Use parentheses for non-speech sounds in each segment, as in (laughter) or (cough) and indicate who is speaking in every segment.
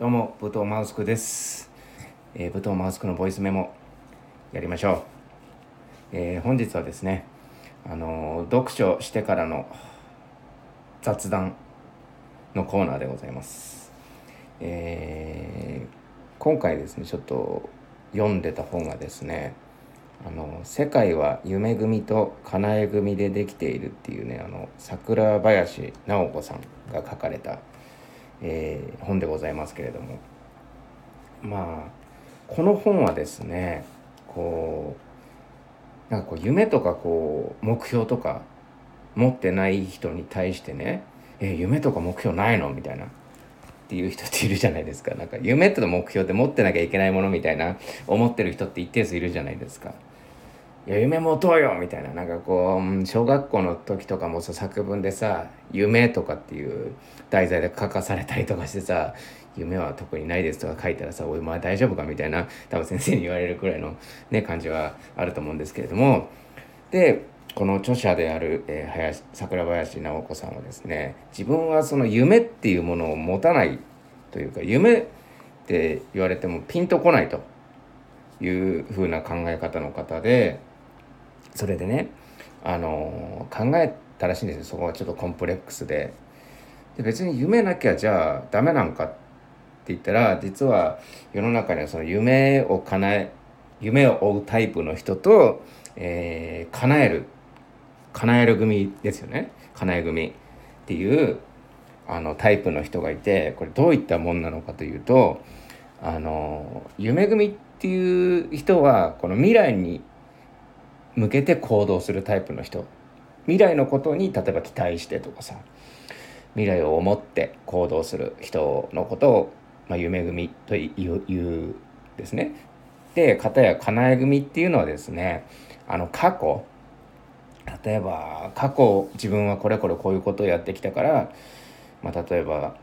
Speaker 1: どうも、武藤マウスクです。えー、武藤マウスクのボイスメモ、やりましょう。えー本日はですね、あのー読書してからの雑談のコーナーでございます。えー今回ですね、ちょっと読んでた本がですね、あの世界は夢組とかなえ組でできているっていうねあの桜林直子さんが書かれた、えー本でございますけれどもまあこの本はですねこうなんかこう夢とかこう目標とか持ってない人に対してね「え夢とか目標ないの?」みたいなっていう人っているじゃないですかなんか夢と目標って持ってなきゃいけないものみたいな思ってる人って一定数いるじゃないですか。いや夢持とうよみたいななんかこう小学校の時とかもさ作文でさ「夢」とかっていう題材で書かされたりとかしてさ「夢は特にないです」とか書いたらさ「おいお前大丈夫か?」みたいな多分先生に言われるくらいのね感じはあると思うんですけれどもでこの著者である、えー林桜林直子さんはですね自分はその夢っていうものを持たないというか夢って言われてもピンとこないという風な考え方の方でそれでねあの考えたらしいんですよ。そこはちょっとコンプレックスで。で別に夢なきゃじゃあダメなんかって言ったら実は世の中にはその夢を叶え夢を追うタイプの人と、えー叶える叶える組ですよね。叶え組っていうあのタイプの人がいてこれどういったもんなのかというとあの夢組っていう人はこの未来に向けて行動するタイプの人。未来のことに例えば期待してとかさ。未来を思って行動する人のことを、まあ、夢組というですね。で片や叶え組っていうのはですねあの過去。例えば過去自分はこれこれこういうことをやってきたから、まあ、例えば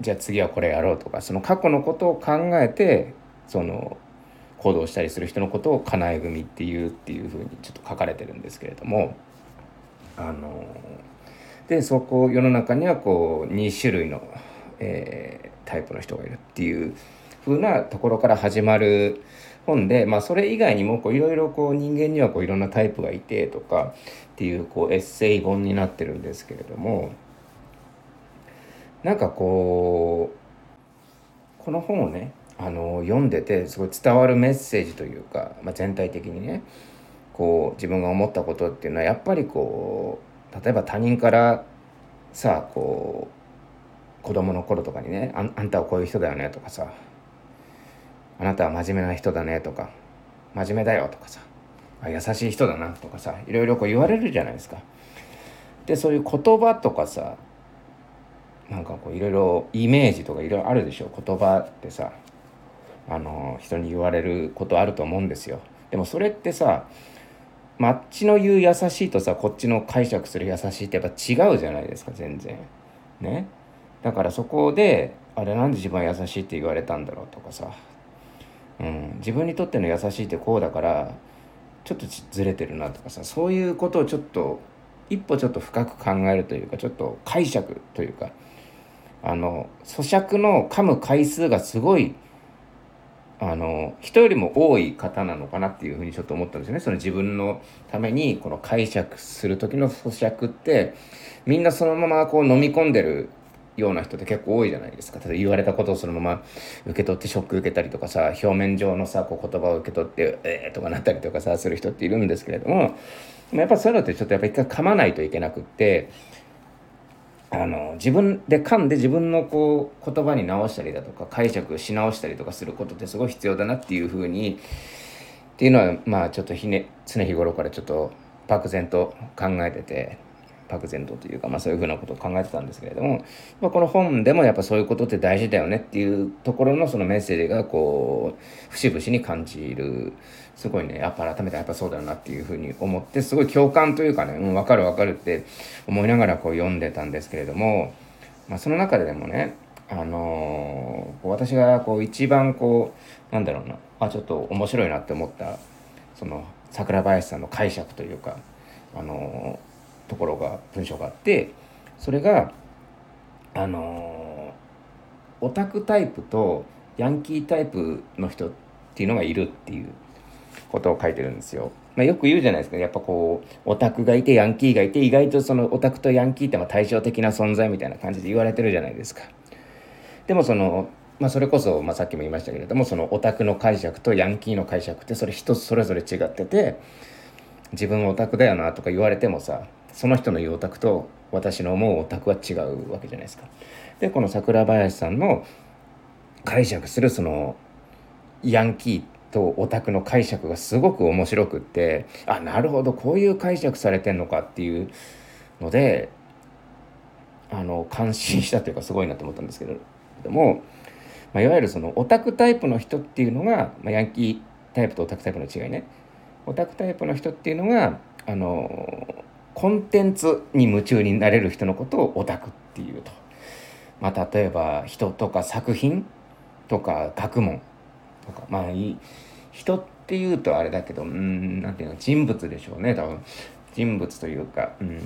Speaker 1: じゃあ次はこれやろうとかその過去のことを考えてその行動したりする人のことを叶え組っていうっていうふうにちょっと書かれてるんですけれどもあのでそこ世の中にはこう2種類の、えータイプの人がいるっていう風なところから始まる本で、まあ、それ以外にもいろいろ人間にはこういろんなタイプがいてとかっていうこうエッセイ本になってるんですけれどもなんかこうこの本をねあの読んでてすごい伝わるメッセージというか、まあ、全体的にねこう自分が思ったことっていうのはやっぱりこう例えば他人からさあこう子供の頃とかにねあん「あんたはこういう人だよね」とかさ「あなたは真面目な人だね」とか「真面目だよ」とかさ「あ優しい人だな」とかさいろいろこう言われるじゃないですか。でそういう言葉とかさなんかこういろいろイメージとかいろいろあるでしょ言葉ってさあの人に言われることあると思うんですよ。でもそれってさまあっちの言う優しいとさこっちの解釈する優しいってやっぱ違うじゃないですか全然。ね。だからそこであれなんで自分は優しいって言われたんだろうとかさ、うん、自分にとっての優しいってこうだからちょっとずれてるなとかさそういうことをちょっと一歩ちょっと深く考えるというかちょっと解釈というかあの咀嚼の噛む回数がすごいあの人よりも多い方なのかなっていうふうにちょっと思ったんですよね。その自分のためにこの解釈する時の咀嚼ってみんなそのままこう飲み込んでるような人って結構多いじゃないですか。例えば言われたことをそのまま受け取ってショック受けたりとかさ表面上のさこう言葉を受け取って「えー」とかなったりとかさする人っているんですけれどもやっぱそういうのってちょっとやっぱ一回噛まないといけなくってあの自分で噛んで自分のこう言葉に直したりだとか解釈し直したりとかすることってすごい必要だなっていうふうにっていうのはまあちょっとひね常日頃からちょっと漠然と考えてて。漠然とというか、まあ、そういうふうなことを考えてたんですけれども、まあ、この本でもやっぱそういうことって大事だよねっていうところのそのメッセージがこう節々に感じるすごいねやっぱ改めてやっぱそうだよなっていうふうに思ってすごい共感というかね、うん、分かる分かるって思いながらこう読んでたんですけれども、まあ、その中ででもねあのー私がこう一番こうなんだろうなあちょっと面白いなって思ったその桜林さんの解釈というかあのところが文章があってそれがあのオタクタイプとヤンキータイプの人っていうのがいるっていうことを書いてるんですよ。まあ、よく言うじゃないですかやっぱこうオタクがいてヤンキーがいて意外とそのオタクとヤンキーって対照的な存在みたいな感じで言われてるじゃないですか。でもそのまあ、それこそ、まあ、さっきも言いましたけれどもそのオタクの解釈とヤンキーの解釈ってそれ一つそれぞれ違ってて自分オタクだよなとか言われてもさその人の言うオタクと私の思うオタクは違うわけじゃないですか。でこの桜林さんの解釈するそのヤンキーとオタクの解釈がすごく面白くってあなるほどこういう解釈されてんのかっていうのであの感心したというかすごいなと思ったんですけどでも、まあ、いわゆるそのオタクタイプの人っていうのが、まあ、ヤンキータイプとオタクタイプの違いねオタクタイプの人っていうのがあのコンテンツに夢中になれる人のことをオタクっていうと、まあ、例えば人とか作品とか学問とかまあいい人っていうとあれだけどうんなんていうの人物でしょうね多分。人物というか、うん、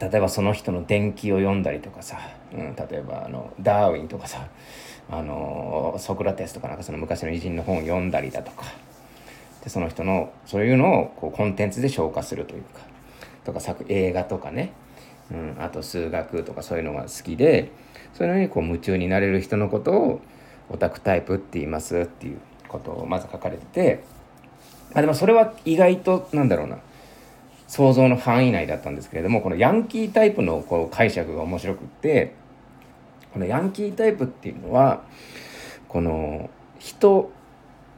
Speaker 1: 例えばその人の伝記を読んだりとかさ、うん、例えばあのダーウィンとかさあのソクラテスとかなんかその昔の偉人の本を読んだりだとか。でその人のそういうのをこうコンテンツで消化するというか。とか作映画とかね、うん、あと数学とかそういうのが好きでそういうのにこう夢中になれる人のことをオタクタイプって言いますっていうことをまず書かれててあでもそれは意外となんだろうな。想像の範囲内だったんですけれどもこのヤンキータイプのこう解釈が面白くってこのヤンキータイプっていうのはこの人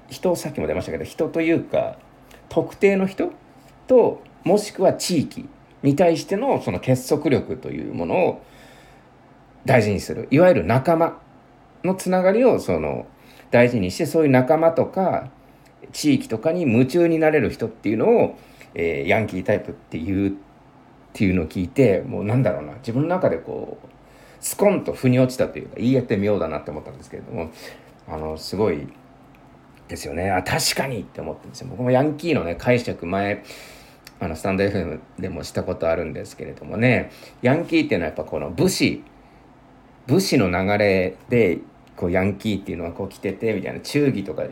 Speaker 1: 人さっきも出ましたけど人というか特定の人ともしくは地域に対してのその結束力というものを大事にする。いわゆる仲間のつながりをその大事にしてそういう仲間とか地域とかに夢中になれる人っていうのを、えー、ヤンキータイプっていうっていうのを聞いてもうなんだろうな。自分の中でこうスコンと腑に落ちたというか言い得て妙だなって思ったんですけれどもあのすごいですよね。あ確かにって思ってんですよ。僕もヤンキーのね解釈前あのスタンド FM でもしたことあるんですけれどもね。ヤンキーっていうのはやっぱこの武士。武士の流れでこうヤンキーっていうのはこう来ててみたいな。忠義とか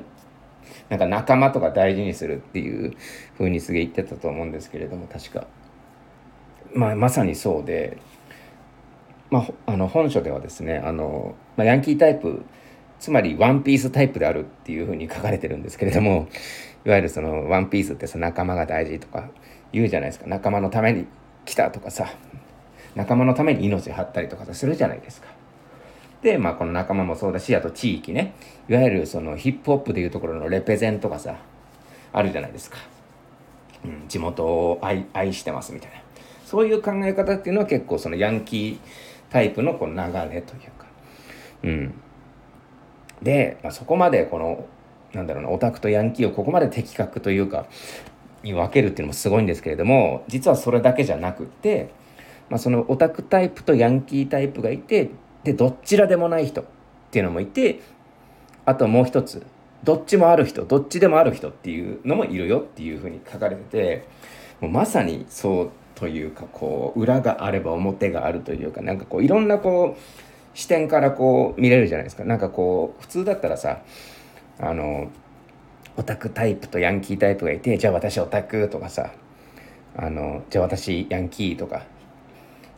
Speaker 1: なんか仲間とか大事にするっていう風にすげえ言ってたと思うんですけれども確か、まあ、まさにそうで、まあ、あの本書ではですねあの、まあ、ヤンキータイプつまりワンピースタイプであるっていう風に書かれてるんですけれどもいわゆるそのワンピースってさ仲間が大事とか言うじゃないですか。仲間のために来たとかさ。仲間のために命張ったりとかするじゃないですか。で、まあ、この仲間もそうだしあと地域ね。いわゆるそのヒップホップでいうところのレペゼンとかさあるじゃないですか、うん、地元を愛愛してますみたいな。そういう考え方っていうのは結構そのヤンキータイプのこの流れというか。うん。で、まあ、そこまでこのなんだろうなオタクとヤンキーをここまで的確というかに分けるっていうのもすごいんですけれども実はそれだけじゃなくって、まあ、そのオタクタイプとヤンキータイプがいてでどちらでもない人っていうのもいてあともう一つどっちもある人どっちでもある人っていうのもいるよっていうふうに書かれててもうまさにそうというかこう裏があれば表があるというかなんかこういろんなこう視点からこう見れるじゃないですか。なんかこう普通だったらさあのオタクタイプとヤンキータイプがいてじゃあ私オタクとかさあのじゃあ私ヤンキーとか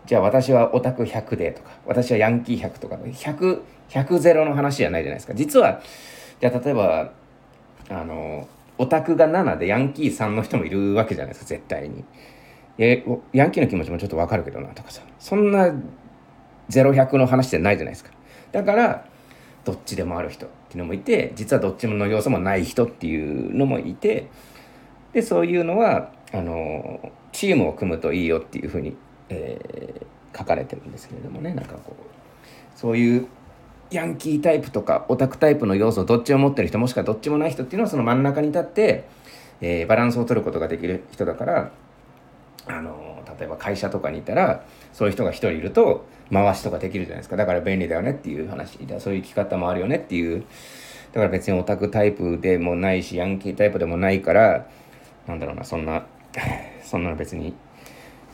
Speaker 1: じゃあ私はオタク100でとか、私はヤンキー100とか、100、100ゼロの話じゃないじゃないですか。実は、じゃあ例えば、あの、オタクが7でヤンキー3の人もいるわけじゃないですか、絶対に。え、ヤンキーの気持ちもちょっとわかるけどなとかさ。そんな0100の話じゃないじゃないですか。だから、どっちでもある人っていうのもいて、実はどっちの要素もない人っていうのもいて、で、そういうのは、あの、チームを組むといいよっていうふうにえー、書かれてるんですけれどもね。なんかこうそういうヤンキータイプとかオタクタイプの要素をどっちを持ってる人もしくはどっちもない人っていうのはその真ん中に立って、えー、バランスを取ることができる人だからあの例えば会社とかにいたらそういう人が一人いると回しとかできるじゃないですか。だから便利だよねっていう話。そういう生き方もあるよねっていう。だから別にオタクタイプでもないしヤンキータイプでもないからなんだろうなそんな (laughs) そんなの別に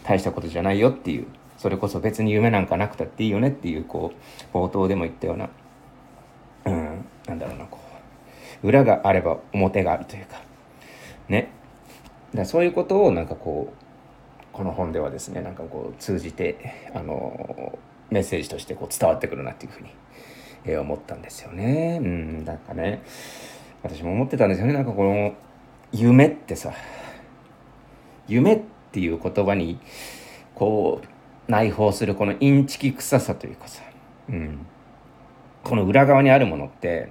Speaker 1: 大したことじゃないよっていう。それこそ別に夢なんかなくたっていいよねっていうこう冒頭でも言ったような。うんなんだろうなこう裏があれば表があるというか。ね。だそういうことをなんかこうこの本ではですねなんかこう通じてあのメッセージとしてこう伝わってくるなっていうふうに、え、思ったんですよね。うん、なんかね私も思ってたんですよねなんかこの夢ってさ夢っていう言葉にこう内包するこのインチキ臭さというかさ、うん、この裏側にあるものって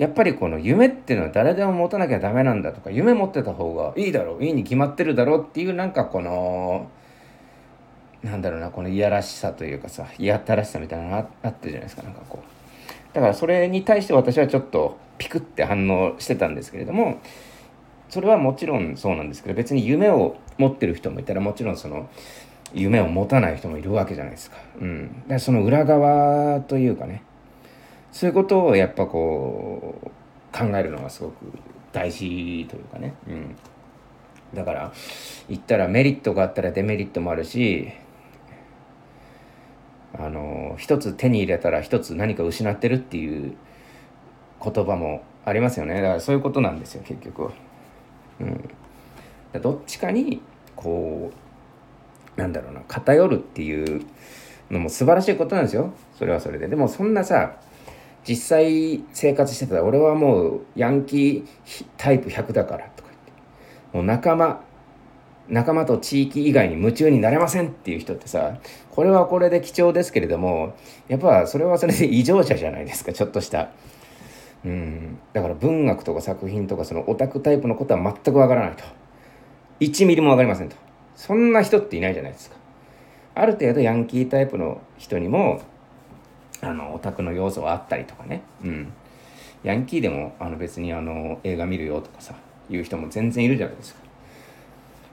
Speaker 1: やっぱりこの夢っていうのは誰でも持たなきゃダメなんだとか夢持ってた方がいいだろういいに決まってるだろうっていうなんかこのなんだろうなこのいやらしさというかさいやったらしさみたいなのがあったじゃないですかなんかこうだからそれに対して私はちょっとピクって反応してたんですけれどもそれはもちろんそうなんですけど別に夢を持ってる人もいたらもちろんその夢を持たない人もいるわけじゃないですか。うん、だからその裏側というかねそういうことをやっぱこう考えるのがすごく大事というかね。うん、だから言ったらメリットがあったらデメリットもあるしあの一つ手に入れたら一つ何か失ってるっていう言葉もありますよね。だからそういうことなんですよ結局は。うん、どっちかにこうなんだろうな偏るっていうのも素晴らしいことなんですよ。それはそれで。でもそんなさ実際生活してたら俺はもうヤンキータイプ100だからとか言って。もう仲間仲間と地域以外に夢中になれませんっていう人ってさこれはこれで貴重ですけれどもやっぱそれはそれで異常者じゃないですかちょっとした。うん。だから文学とか作品とかそのオタクタイプのことは全くわからないと。1ミリもわかりませんと。そんな人っていないじゃないですか。ある程度ヤンキータイプの人にもあのオタクの要素はあったりとかね。うん。ヤンキーでもあの別にあの映画見るよとかさいう人も全然いるじゃないですか。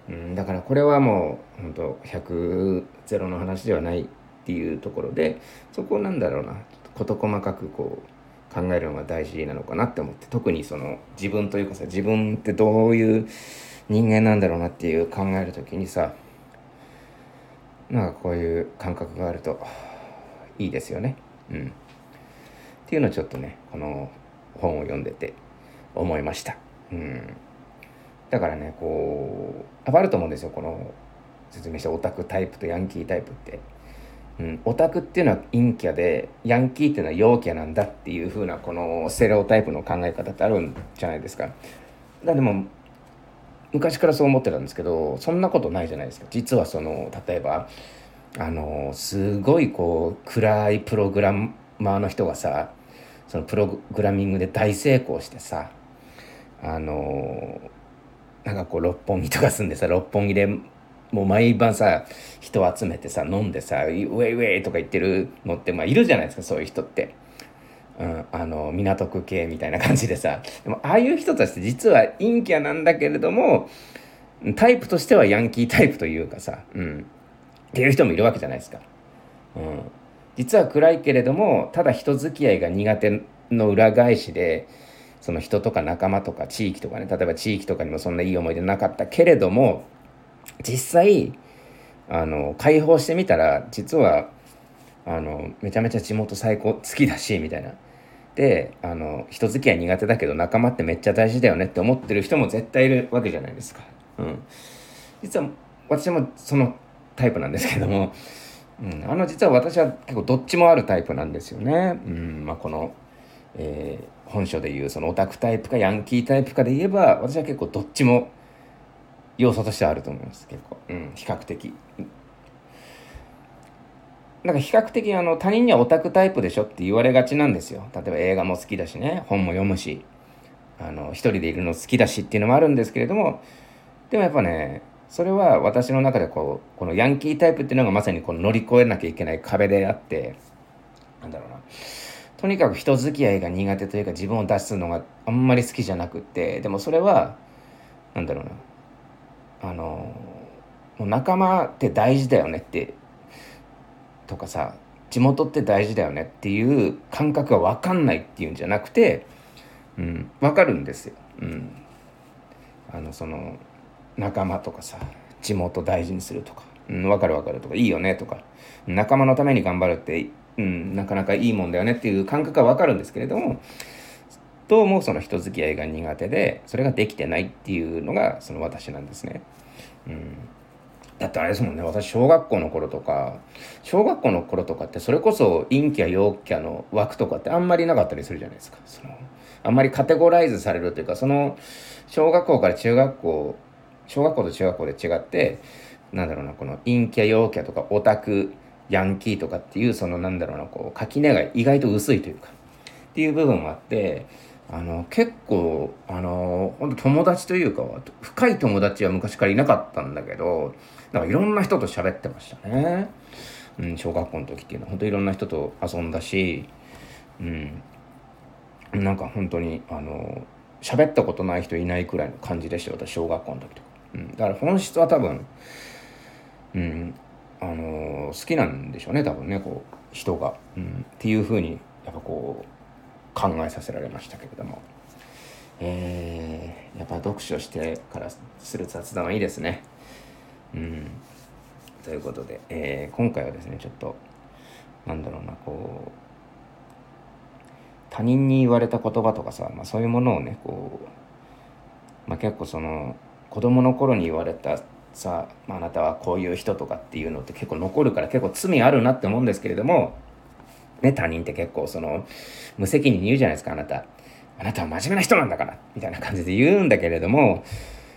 Speaker 1: うん、だからこれはもう本当100ゼロの話ではないっていうところでそこをなんだろうな。事細かくこう考えるのが大事なのかなって思って特にその自分というかさ自分ってどういう人間なんだろうなっていう考える時にさなんかこういう感覚があるといいですよね。うん。っていうのをちょっとねこの本を読んでて思いました。うん。だからねこうあると思うんですよこの説明したオタクタイプとヤンキータイプって。うん、オタクっていうのは陰キャでヤンキーっていうのは陽キャなんだっていう風なこのステレオタイプの考え方ってあるんじゃないですか。だでも昔からそう思ってたんですけどそんなことないじゃないですか。実はその例えばあのすごいこう暗いプログラマーの人がさそのプログラミングで大成功してさあのなんかこう六本木とか住んでさ六本木でもう毎晩さ人集めてさ飲んでさ「ウェイウェイ」とか言ってるのってまあいるじゃないですかそういう人って。うん、あの港区系みたいな感じでさ。でもああいう人たちって実は陰キャなんだけれどもタイプとしてはヤンキータイプというかさ、うん、っていう人もいるわけじゃないですか。うん、実は暗いけれどもただ人付き合いが苦手の裏返しでその人とか仲間とか地域とかね例えば地域とかにもそんないい思い出なかったけれども実際あの解放してみたら実はあのめちゃめちゃ地元最高好きだしみたいな。であの人付き合い苦手だけど仲間ってめっちゃ大事だよねって思ってる人も絶対いるわけじゃないですか。うん、実は私もそのタイプなんですけども、うん、あの実は私は結構どっちもあるタイプなんですよね。うん。まあ、この、えー、本書でいうそのオタクタイプかヤンキータイプかで言えば私は結構どっちも要素としてあると思います。結構、うん、比較的。なんか比較的あの他人にはオタクタイプでしょって言われがちなんですよ。例えば映画も好きだしね。本も読むし。あの一人でいるの好きだしっていうのもあるんですけれども。でもやっぱねそれは私の中でこうこのヤンキータイプっていうのがまさにこの乗り越えなきゃいけない壁であってなんだろうな。とにかく人付き合いが苦手というか自分を出すのがあんまり好きじゃなくってでもそれはなんだろうな。あのもう仲間って大事だよねってとかさ地元って大事だよねっていう感覚が分かんないっていうんじゃなくて、うん、分かるんですよ。うん、あのその仲間とかさ地元大事にするとか、うん、分かる分かるとかいいよねとか仲間のために頑張るって、うん、なかなかいいもんだよねっていう感覚は分かるんですけれどもどうもその人付き合いが苦手でそれができてないっていうのがその私なんですね。うんだってあれですもんね私小学校の頃とか小学校の頃とかってそれこそ陰キャ陽キャの枠とかってあんまりなかったりするじゃないですかそのあんまりカテゴライズされるというかその小学校から中学校小学校と中学校で違ってなんだろうなこの陰キャ陽キャとかオタクヤンキーとかっていうそのなんだろうなこう垣根が意外と薄いというかっていう部分もあってあの結構あの本当友達というか深い友達は昔からいなかったんだけどなんかいろんな人と喋ってましたね、うん、小学校の時っていうのは。本当いろんな人と遊んだし、うん、なんか本当にあの喋ったことない人いないくらいの感じでした私小学校の時とか、うん、だから本質は多分、うん、あの好きなんでしょうね多分ねこう人が、うん、っていうふうにやっぱこう考えさせられましたけれども。えー、やっぱ読書してからする雑談はいいですね。うん。ということで、えー、今回はですねちょっとなんだろうなこう他人に言われた言葉とかさ、まあ、そういうものをねこう、まあ、結構その子供の頃に言われたさ、あ、あなたはこういう人とかっていうのって結構残るから結構罪あるなって思うんですけれども、ね、他人って結構その無責任に言うじゃないですかあなた。あなたは真面目な人なんだからみたいな感じで言うんだけれども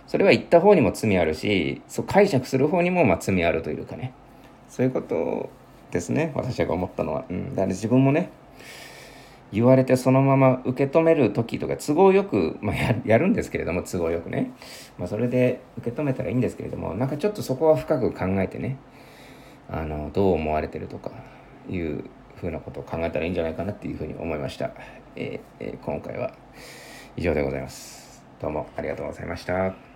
Speaker 1: それは言った方にも罪あるしそう解釈する方にもま罪あるというかねそういうことですね私が思ったのは。うん、だから自分もね言われてそのまま受け止める時とか都合よく、まあ、や (laughs) るんですけれども都合よくね、まあ、それで受け止めたらいいんですけれどもなんかちょっとそこは深く考えてねあのどう思われてるとかいうふうなことを考えたらいいんじゃないかなっていうふうに思いました、えーえー、今回は以上でございます。どうもありがとうございました。